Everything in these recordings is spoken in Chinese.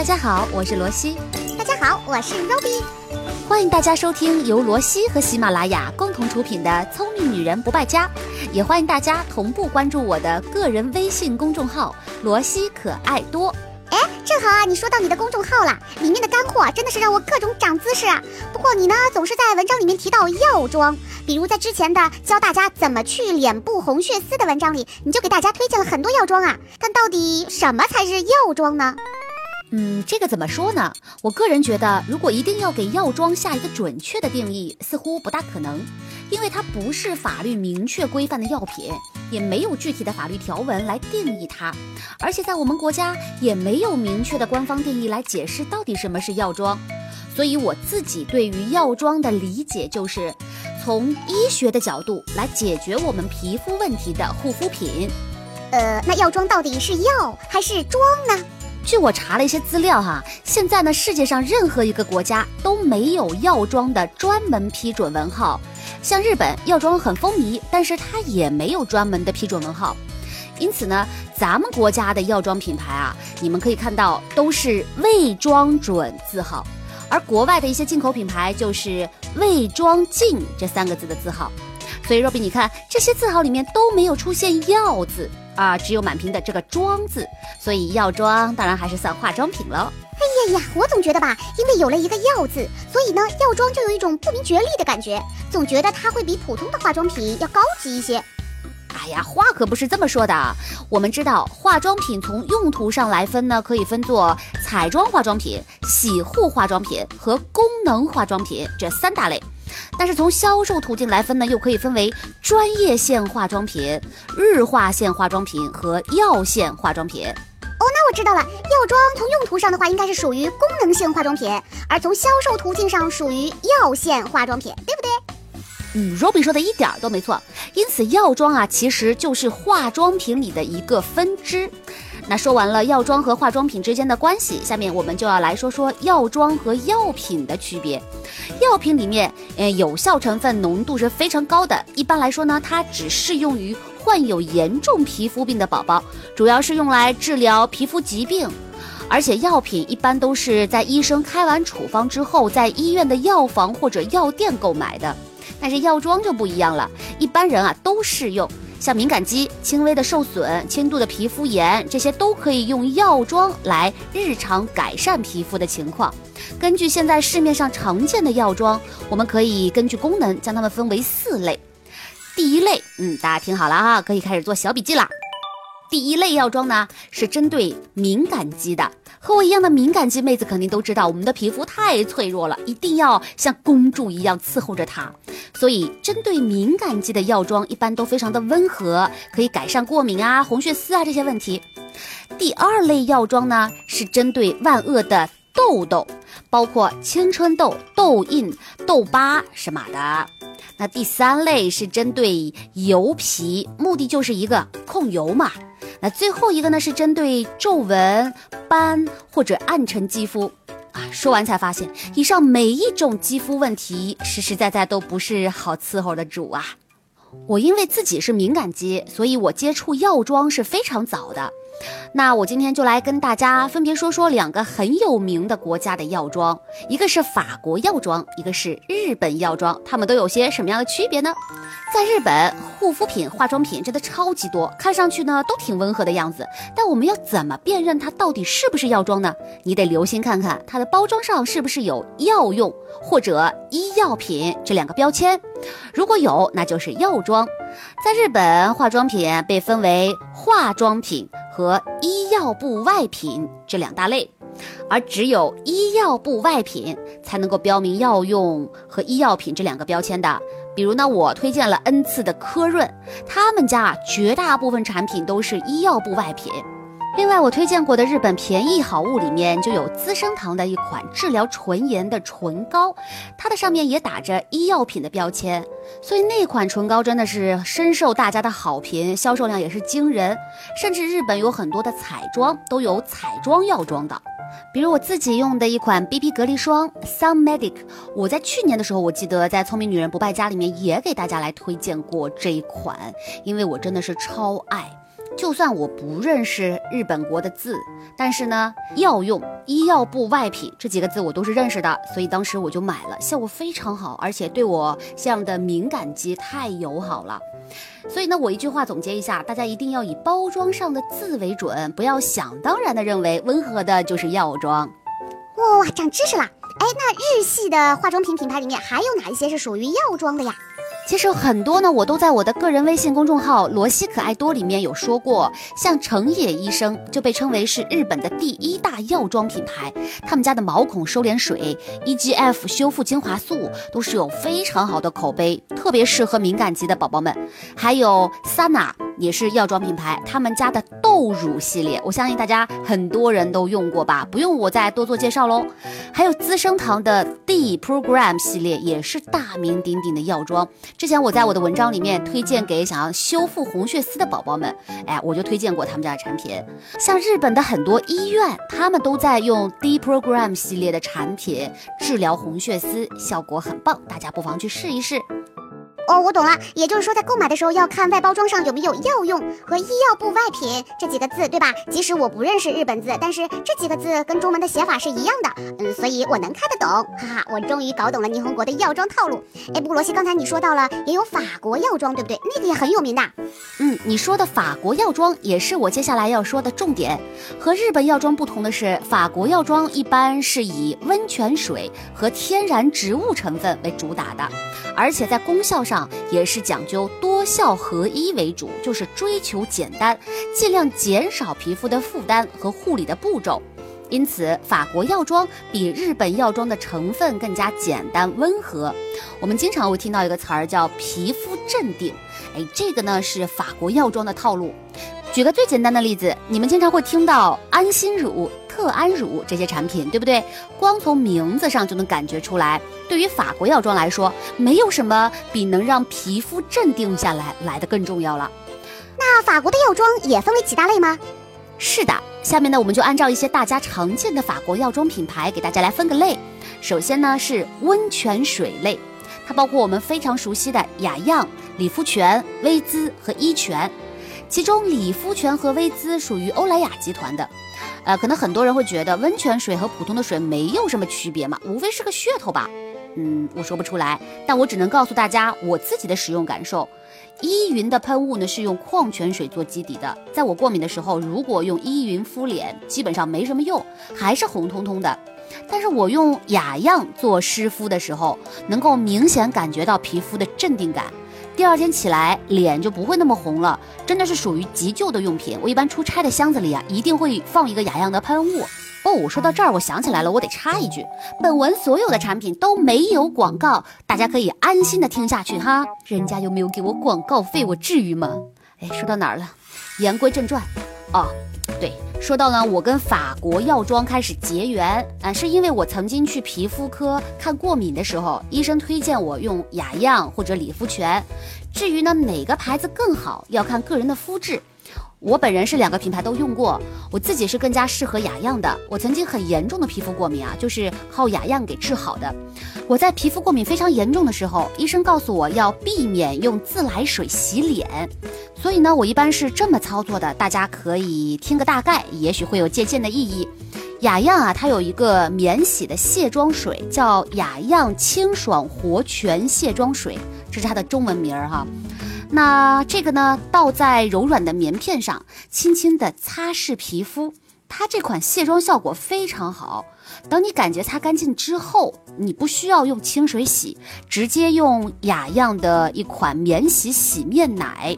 大家好，我是罗西。大家好，我是 Robbie。欢迎大家收听由罗西和喜马拉雅共同出品的《聪明女人不败家》，也欢迎大家同步关注我的个人微信公众号“罗西可爱多”。哎，正好啊，你说到你的公众号了，里面的干货真的是让我各种长姿势啊。不过你呢，总是在文章里面提到药妆，比如在之前的教大家怎么去脸部红血丝的文章里，你就给大家推荐了很多药妆啊。但到底什么才是药妆呢？嗯，这个怎么说呢？我个人觉得，如果一定要给药妆下一个准确的定义，似乎不大可能，因为它不是法律明确规范的药品，也没有具体的法律条文来定义它，而且在我们国家也没有明确的官方定义来解释到底什么是药妆。所以我自己对于药妆的理解就是，从医学的角度来解决我们皮肤问题的护肤品。呃，那药妆到底是药还是妆呢？据我查了一些资料哈，现在呢，世界上任何一个国家都没有药妆的专门批准文号。像日本，药妆很风靡，但是它也没有专门的批准文号。因此呢，咱们国家的药妆品牌啊，你们可以看到都是未装准字号，而国外的一些进口品牌就是未装进这三个字的字号。所以若比，你看这些字号里面都没有出现药字。啊，只有满屏的这个“妆”字，所以药妆当然还是算化妆品喽。哎呀呀，我总觉得吧，因为有了一个“药”字，所以呢，药妆就有一种不明觉厉的感觉，总觉得它会比普通的化妆品要高级一些。哎呀，话可不是这么说的。我们知道，化妆品从用途上来分呢，可以分作彩妆化妆品、洗护化妆品和功能化妆品这三大类。但是从销售途径来分呢，又可以分为专业线化妆品、日化线化妆品和药线化妆品。哦，那我知道了，药妆从用途上的话，应该是属于功能性化妆品，而从销售途径上属于药线化妆品，对不对？嗯，Robbie 说的一点都没错。因此，药妆啊，其实就是化妆品里的一个分支。那说完了药妆和化妆品之间的关系，下面我们就要来说说药妆和药品的区别。药品里面，呃，有效成分浓度是非常高的。一般来说呢，它只适用于患有严重皮肤病的宝宝，主要是用来治疗皮肤疾病。而且药品一般都是在医生开完处方之后，在医院的药房或者药店购买的。但是药妆就不一样了，一般人啊都适用。像敏感肌、轻微的受损、轻度的皮肤炎，这些都可以用药妆来日常改善皮肤的情况。根据现在市面上常见的药妆，我们可以根据功能将它们分为四类。第一类，嗯，大家听好了哈，可以开始做小笔记了。第一类药妆呢，是针对敏感肌的。和我一样的敏感肌妹子肯定都知道，我们的皮肤太脆弱了，一定要像公主一样伺候着它。所以，针对敏感肌的药妆一般都非常的温和，可以改善过敏啊、红血丝啊这些问题。第二类药妆呢，是针对万恶的痘痘，包括青春痘、痘印、痘疤什么的。那第三类是针对油皮，目的就是一个控油嘛。那最后一个呢，是针对皱纹、斑或者暗沉肌肤啊。说完才发现，以上每一种肌肤问题，实实在在都不是好伺候的主啊。我因为自己是敏感肌，所以我接触药妆是非常早的。那我今天就来跟大家分别说说两个很有名的国家的药妆，一个是法国药妆，一个是日本药妆，它们都有些什么样的区别呢？在日本，护肤品、化妆品真的超级多，看上去呢都挺温和的样子，但我们要怎么辨认它到底是不是药妆呢？你得留心看看它的包装上是不是有药用或者医药品这两个标签，如果有，那就是药妆。在日本，化妆品被分为化妆品。和医药部外品这两大类，而只有医药部外品才能够标明药用和医药品这两个标签的。比如呢，我推荐了 N 次的科润，他们家啊绝大部分产品都是医药部外品。另外，我推荐过的日本便宜好物里面就有资生堂的一款治疗唇炎的唇膏，它的上面也打着医药品的标签，所以那款唇膏真的是深受大家的好评，销售量也是惊人。甚至日本有很多的彩妆都有彩妆药妆的，比如我自己用的一款 BB 隔离霜 Sun Medic，我在去年的时候，我记得在《聪明女人不败家》里面也给大家来推荐过这一款，因为我真的是超爱。就算我不认识日本国的字，但是呢，药用医药部外品这几个字我都是认识的，所以当时我就买了，效果非常好，而且对我这样的敏感肌太友好了。所以呢，我一句话总结一下，大家一定要以包装上的字为准，不要想当然的认为温和的就是药妆。哇，长知识了！哎，那日系的化妆品品牌里面还有哪一些是属于药妆的呀？其实很多呢，我都在我的个人微信公众号“罗西可爱多”里面有说过。像成野医生就被称为是日本的第一大药妆品牌，他们家的毛孔收敛水、EGF 修复精华素都是有非常好的口碑，特别适合敏感肌的宝宝们。还有 Sana。也是药妆品牌，他们家的豆乳系列，我相信大家很多人都用过吧，不用我再多做介绍喽。还有资生堂的 D Program 系列，也是大名鼎鼎的药妆。之前我在我的文章里面推荐给想要修复红血丝的宝宝们，哎，我就推荐过他们家的产品。像日本的很多医院，他们都在用 D Program 系列的产品治疗红血丝，效果很棒，大家不妨去试一试。哦，我懂了，也就是说，在购买的时候要看外包装上有没有“药用”和“医药部外品”这几个字，对吧？即使我不认识日本字，但是这几个字跟中文的写法是一样的，嗯，所以我能看得懂。哈哈，我终于搞懂了霓虹国的药妆套路。哎，不过罗西，刚才你说到了也有法国药妆，对不对？那个也很有名的。嗯，你说的法国药妆也是我接下来要说的重点。和日本药妆不同的是，法国药妆一般是以温泉水和天然植物成分为主打的，而且在功效上。也是讲究多效合一为主，就是追求简单，尽量减少皮肤的负担和护理的步骤。因此，法国药妆比日本药妆的成分更加简单温和。我们经常会听到一个词儿叫皮肤镇定，哎，这个呢是法国药妆的套路。举个最简单的例子，你们经常会听到安心乳。特安乳这些产品，对不对？光从名字上就能感觉出来。对于法国药妆来说，没有什么比能让皮肤镇定下来来的更重要了。那法国的药妆也分为几大类吗？是的，下面呢我们就按照一些大家常见的法国药妆品牌给大家来分个类。首先呢是温泉水类，它包括我们非常熟悉的雅漾、理肤泉、薇姿和伊泉，其中理肤泉和薇姿属于欧莱雅集团的。呃，可能很多人会觉得温泉水和普通的水没有什么区别嘛，无非是个噱头吧。嗯，我说不出来，但我只能告诉大家我自己的使用感受。依云的喷雾呢是用矿泉水做基底的，在我过敏的时候，如果用依云敷脸，基本上没什么用，还是红彤彤的。但是我用雅漾做湿敷的时候，能够明显感觉到皮肤的镇定感。第二天起来脸就不会那么红了，真的是属于急救的用品。我一般出差的箱子里啊，一定会放一个雅漾的喷雾。哦，说到这儿，我想起来了，我得插一句，本文所有的产品都没有广告，大家可以安心的听下去哈。人家又没有给我广告费，我至于吗？哎，说到哪儿了？言归正传，哦。说到呢，我跟法国药妆开始结缘啊，是因为我曾经去皮肤科看过敏的时候，医生推荐我用雅漾或者理肤泉。至于呢哪个牌子更好，要看个人的肤质。我本人是两个品牌都用过，我自己是更加适合雅漾的。我曾经很严重的皮肤过敏啊，就是靠雅漾给治好的。我在皮肤过敏非常严重的时候，医生告诉我要避免用自来水洗脸，所以呢，我一般是这么操作的。大家可以听个大概，也许会有借鉴的意义。雅漾啊，它有一个免洗的卸妆水，叫雅漾清爽活泉卸妆水，这是它的中文名儿哈。那这个呢，倒在柔软的棉片上，轻轻的擦拭皮肤。它这款卸妆效果非常好。等你感觉擦干净之后，你不需要用清水洗，直接用雅漾的一款免洗洗面奶，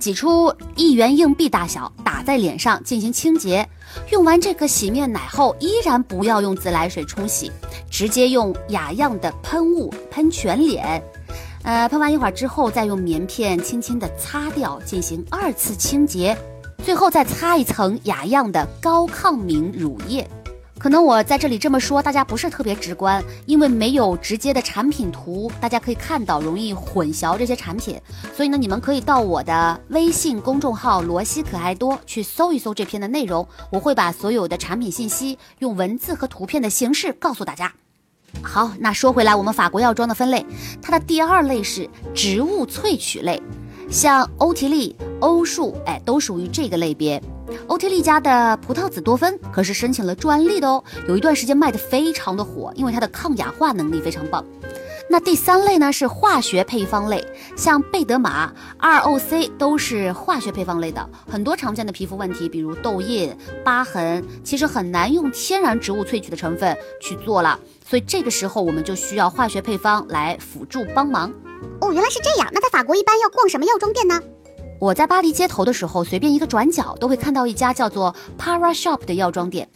挤出一元硬币大小，打在脸上进行清洁。用完这个洗面奶后，依然不要用自来水冲洗，直接用雅漾的喷雾喷全脸。呃，喷完一会儿之后，再用棉片轻轻的擦掉，进行二次清洁，最后再擦一层雅漾的高抗敏乳液。可能我在这里这么说，大家不是特别直观，因为没有直接的产品图，大家可以看到，容易混淆这些产品。所以呢，你们可以到我的微信公众号“罗西可爱多”去搜一搜这篇的内容，我会把所有的产品信息用文字和图片的形式告诉大家。好，那说回来，我们法国药妆的分类，它的第二类是植物萃取类。像欧缇丽、欧树，哎，都属于这个类别。欧缇丽家的葡萄籽多酚可是申请了专利的哦，有一段时间卖的非常的火，因为它的抗氧化能力非常棒。那第三类呢是化学配方类，像贝德玛、ROC 都是化学配方类的。很多常见的皮肤问题，比如痘印、疤痕，其实很难用天然植物萃取的成分去做了，所以这个时候我们就需要化学配方来辅助帮忙。哦，原来是这样。那在法国一般要逛什么药妆店呢？我在巴黎街头的时候，随便一个转角都会看到一家叫做 Para Shop 的药妆店，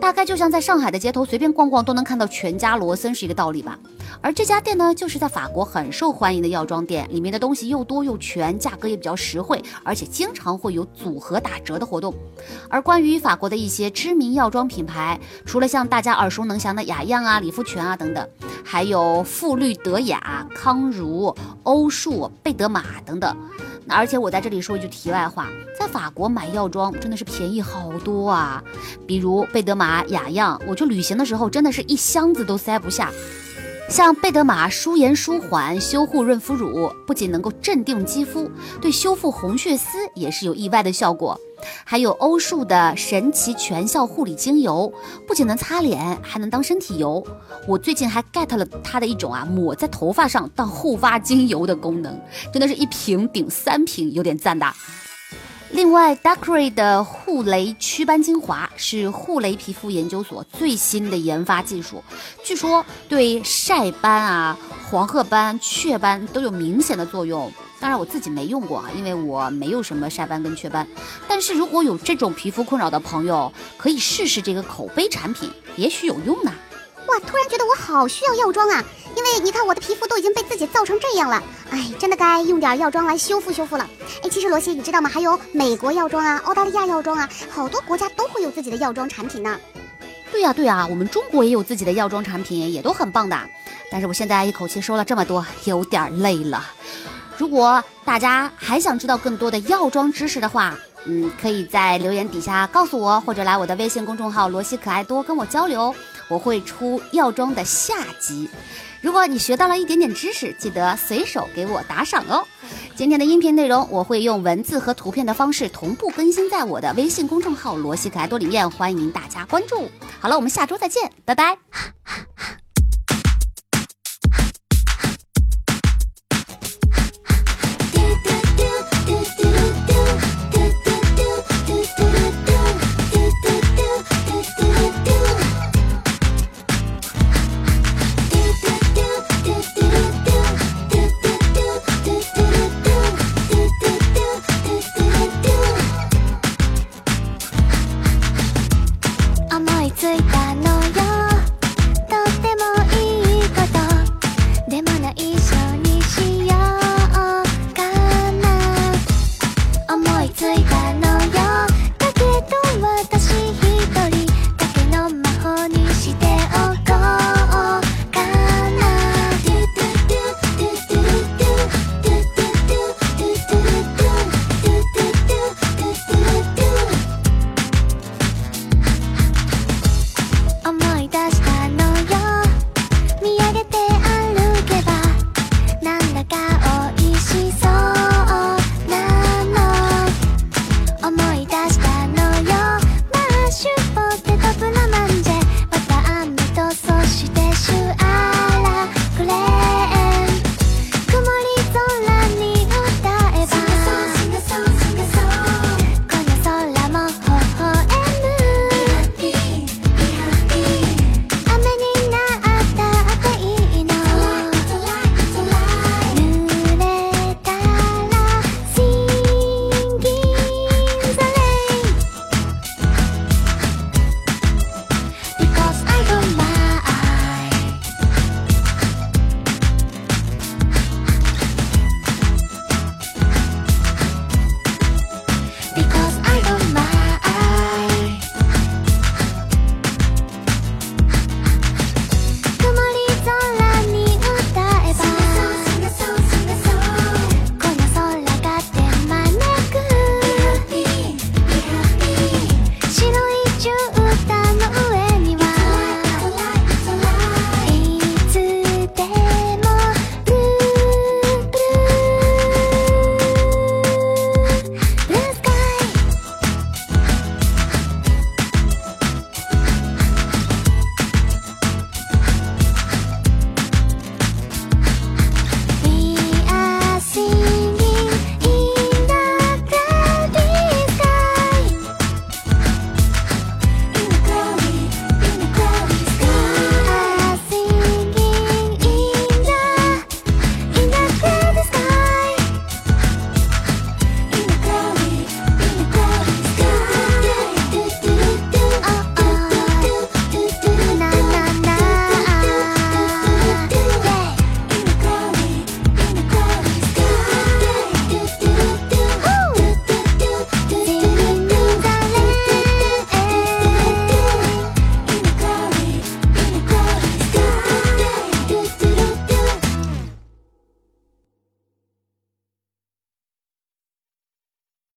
大概就像在上海的街头随便逛逛都能看到全家、罗森是一个道理吧。而这家店呢，就是在法国很受欢迎的药妆店，里面的东西又多又全，价格也比较实惠，而且经常会有组合打折的活动。而关于法国的一些知名药妆品牌，除了像大家耳熟能详的雅漾啊、理肤泉啊等等，还有馥绿德雅、康如、欧树、贝德玛等等。而且我在这里说一句题外话，在法国买药妆真的是便宜好多啊！比如贝德玛、雅漾，我去旅行的时候真的是一箱子都塞不下。像贝德玛舒颜舒缓修护润肤乳，不仅能够镇定肌肤，对修复红血丝也是有意外的效果。还有欧树的神奇全效护理精油，不仅能擦脸，还能当身体油。我最近还 get 了它的一种啊，抹在头发上当护发精油的功能，真的是一瓶顶三瓶，有点赞的。另外 d a c r y 的护雷祛斑精华是护雷皮肤研究所最新的研发技术，据说对晒斑啊、黄褐斑、雀斑都有明显的作用。当然我自己没用过啊，因为我没有什么晒斑跟雀斑。但是如果有这种皮肤困扰的朋友，可以试试这个口碑产品，也许有用呢。哇，突然觉得我好需要药妆啊！因为你看我的皮肤都已经被自己造成这样了，哎，真的该用点药妆来修复修复了。哎，其实罗西，你知道吗？还有美国药妆啊，澳大利亚药妆啊，好多国家都会有自己的药妆产品呢。对呀对呀，我们中国也有自己的药妆产品，也都很棒的。但是我现在一口气说了这么多，有点累了。如果大家还想知道更多的药妆知识的话，嗯，可以在留言底下告诉我，或者来我的微信公众号“罗西可爱多”跟我交流，我会出药妆的下集。如果你学到了一点点知识，记得随手给我打赏哦。今天的音频内容我会用文字和图片的方式同步更新在我的微信公众号“罗西可爱多”里面，欢迎大家关注。好了，我们下周再见，拜拜。